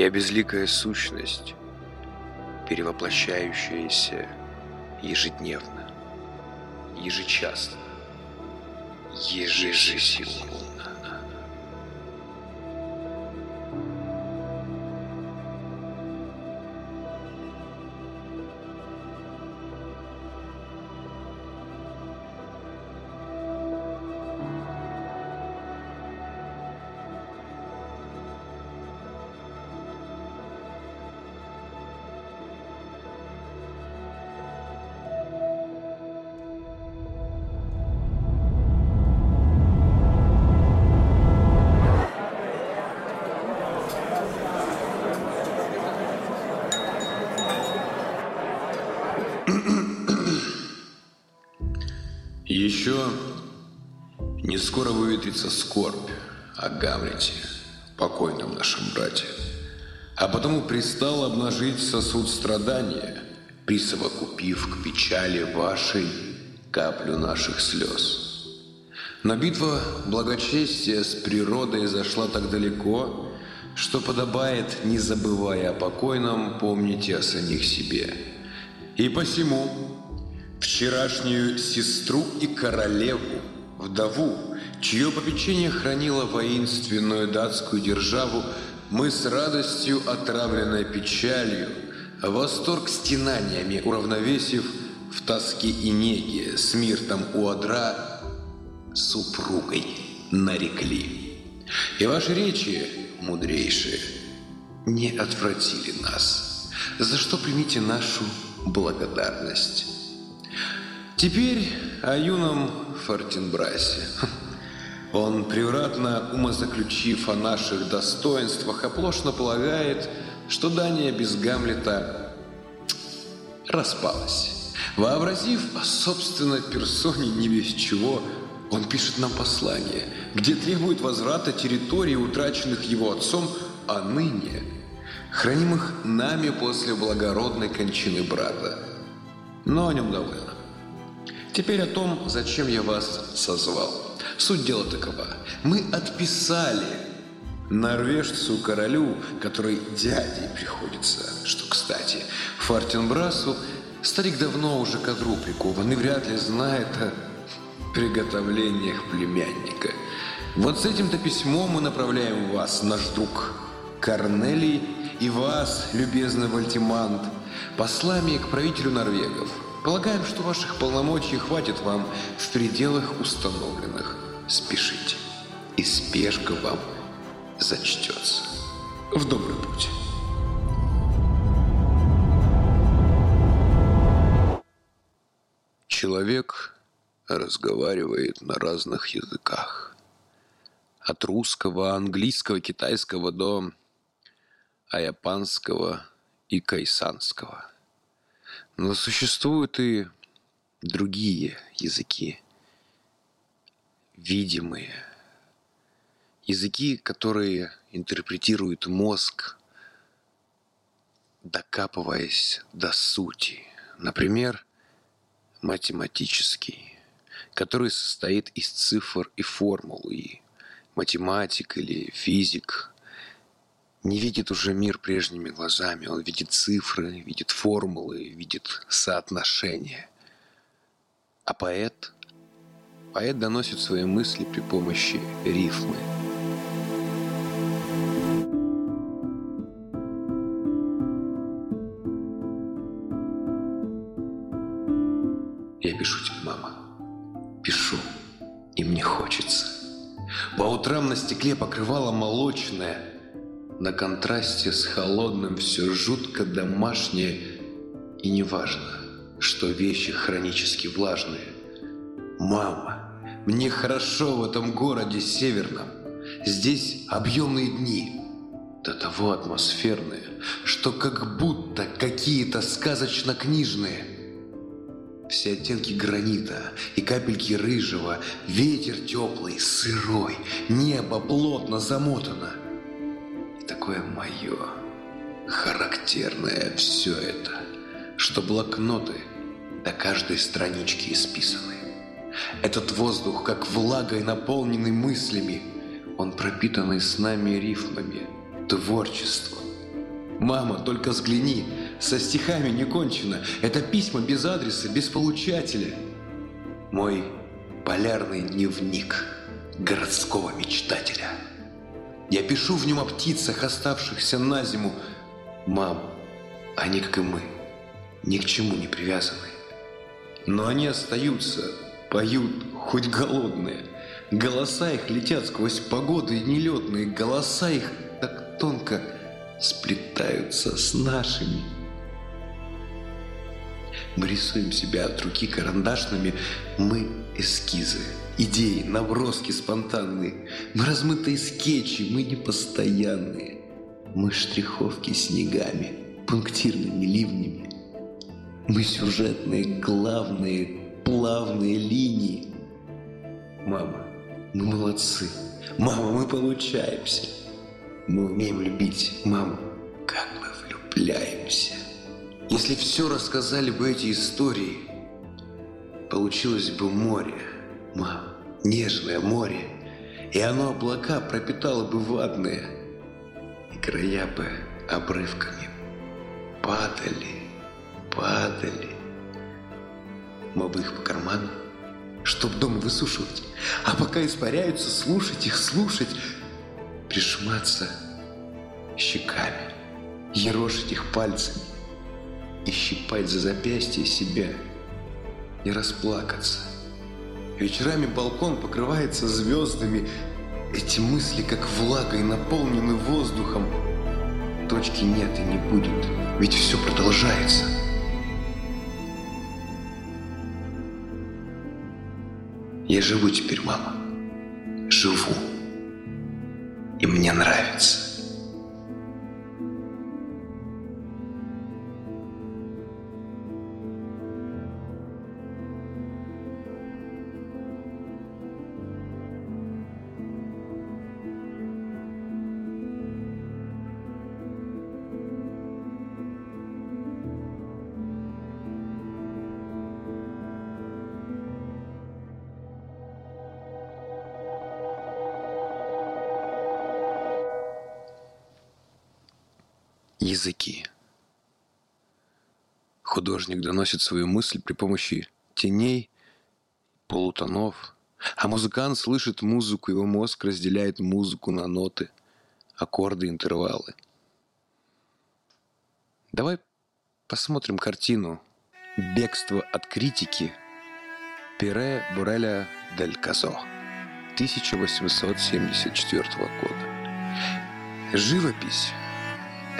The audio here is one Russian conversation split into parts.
Я безликая сущность, перевоплощающаяся ежедневно, ежечасно, ежесекундно. Еще не скоро выветрится скорбь о Гамлете, покойном нашем брате. А потому пристал обнажить сосуд страдания, присовокупив к печали вашей каплю наших слез. Но битва благочестия с природой зашла так далеко, что подобает, не забывая о покойном, помните о самих себе. И посему вчерашнюю сестру и королеву, вдову, чье попечение хранило воинственную датскую державу, мы с радостью, отравленной печалью, восторг стенаниями уравновесив в тоске и неге с миртом у одра супругой нарекли. И ваши речи, мудрейшие, не отвратили нас, за что примите нашу благодарность. Теперь о юном Фортенбрасе. Он, превратно умозаключив о наших достоинствах, оплошно полагает, что Дания без Гамлета распалась. Вообразив о собственной персоне не без чего, он пишет нам послание, где требует возврата территорий, утраченных его отцом, а ныне хранимых нами после благородной кончины брата. Но о нем довольно. Теперь о том, зачем я вас созвал. Суть дела такова. Мы отписали норвежцу-королю, который дядей приходится, что, кстати, Фортенбрасу старик давно уже к одру прикован и вряд ли знает о приготовлениях племянника. Вот с этим-то письмом мы направляем вас, наш друг Корнелий, и вас, любезный Вальтимант, послами к правителю норвегов – Полагаем, что ваших полномочий хватит вам в пределах установленных. Спешите, и спешка вам зачтется. В добрый путь. Человек разговаривает на разных языках. От русского, английского, китайского до аяпанского и кайсанского – но существуют и другие языки, видимые, языки, которые интерпретирует мозг, докапываясь до сути. Например, математический, который состоит из цифр и формул, и математик или физик не видит уже мир прежними глазами. Он видит цифры, видит формулы, видит соотношения. А поэт? Поэт доносит свои мысли при помощи рифмы. Я пишу тебе, мама. Пишу. И мне хочется. По утрам на стекле покрывало молочное – на контрасте с холодным все жутко домашнее и неважно, что вещи хронически влажные. Мама, мне хорошо в этом городе северном. Здесь объемные дни, до того атмосферные, что как будто какие-то сказочно-книжные. Все оттенки гранита и капельки рыжего, ветер теплый, сырой, небо плотно замотано – такое мое, характерное все это, что блокноты до каждой странички исписаны. Этот воздух, как влагой наполненный мыслями, Он пропитанный с нами рифмами, творчество. Мама, только взгляни, со стихами не кончено. Это письма без адреса, без получателя. Мой полярный дневник городского мечтателя. Я пишу в нем о птицах, оставшихся на зиму. Мам, они, как и мы, ни к чему не привязаны. Но они остаются, поют, хоть голодные. Голоса их летят сквозь погоды нелетные, голоса их так тонко сплетаются с нашими. Мы рисуем себя от руки карандашными, мы эскизы, идеи, наброски спонтанные. Мы размытые скетчи, мы непостоянные. Мы штриховки снегами, пунктирными ливнями. Мы сюжетные, главные, плавные линии. Мама, мы молодцы. Мама, мы получаемся. Мы умеем любить. Мама, как мы влюбляемся. Если все рассказали бы эти истории, получилось бы море, мам, нежное море, и оно облака пропитало бы ватные, и края бы обрывками падали, падали. Мы бы их по карманам, чтоб дома высушивать, а пока испаряются, слушать их, слушать, прижиматься щеками, ерошить их пальцами, и щипать за запястье себя, и расплакаться. Вечерами балкон покрывается звездами, эти мысли, как влагой, наполнены воздухом. Точки нет и не будет, ведь все продолжается. Я живу теперь, мама. Живу. И мне нравится. Языки. Художник доносит свою мысль при помощи теней, полутонов, а музыкант слышит музыку, его мозг разделяет музыку на ноты, аккорды, интервалы. Давай посмотрим картину «Бегство от критики» Пире Буреля Дель Казо 1874 года. Живопись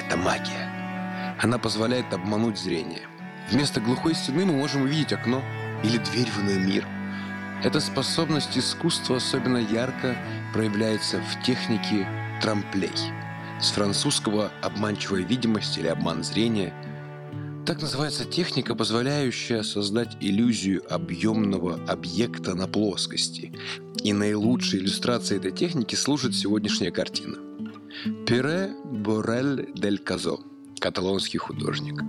это магия. Она позволяет обмануть зрение. Вместо глухой стены мы можем увидеть окно или дверь в иной мир. Эта способность искусства особенно ярко проявляется в технике трамплей. С французского «обманчивая видимость» или «обман зрения». Так называется техника, позволяющая создать иллюзию объемного объекта на плоскости. И наилучшей иллюстрацией этой техники служит сегодняшняя картина – Пире Борель дель Казо, каталонский художник.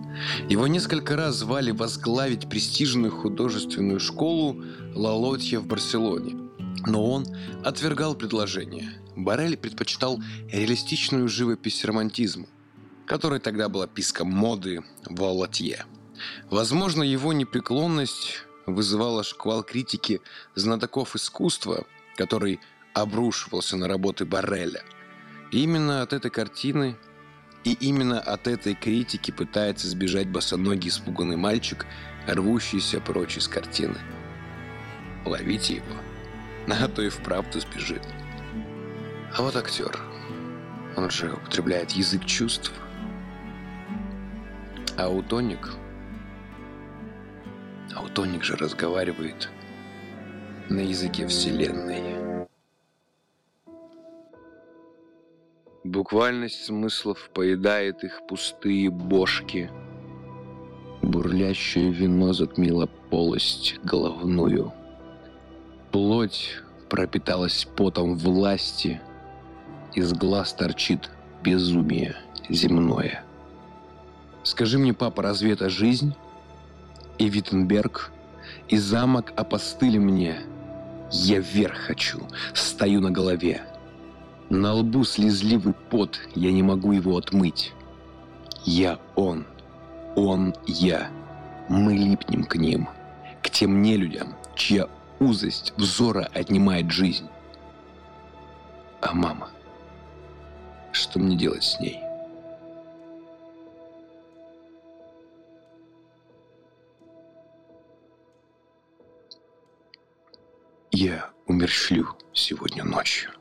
Его несколько раз звали возглавить престижную художественную школу Лалотья в Барселоне. Но он отвергал предложение. Борель предпочитал реалистичную живопись романтизму, которая тогда была писком моды в Лалотье. Возможно, его непреклонность вызывала шквал критики знатоков искусства, который обрушивался на работы Барреля – Именно от этой картины и именно от этой критики пытается сбежать босоногий испуганный мальчик, рвущийся прочь из картины. Ловите его, а то и вправду сбежит. А вот актер. Он же употребляет язык чувств. Аутоник. Аутоник же разговаривает на языке вселенной. Буквальность смыслов поедает их пустые бошки. Бурлящее вино затмило полость головную. Плоть пропиталась потом власти, из глаз торчит безумие земное. Скажи мне, папа, разве это жизнь? И Виттенберг, и замок опостыли мне. Я вверх хочу, стою на голове. На лбу слезливый пот, я не могу его отмыть. Я он, он я. Мы липнем к ним, к тем нелюдям, чья узость взора отнимает жизнь. А мама, что мне делать с ней? Я умершлю сегодня ночью.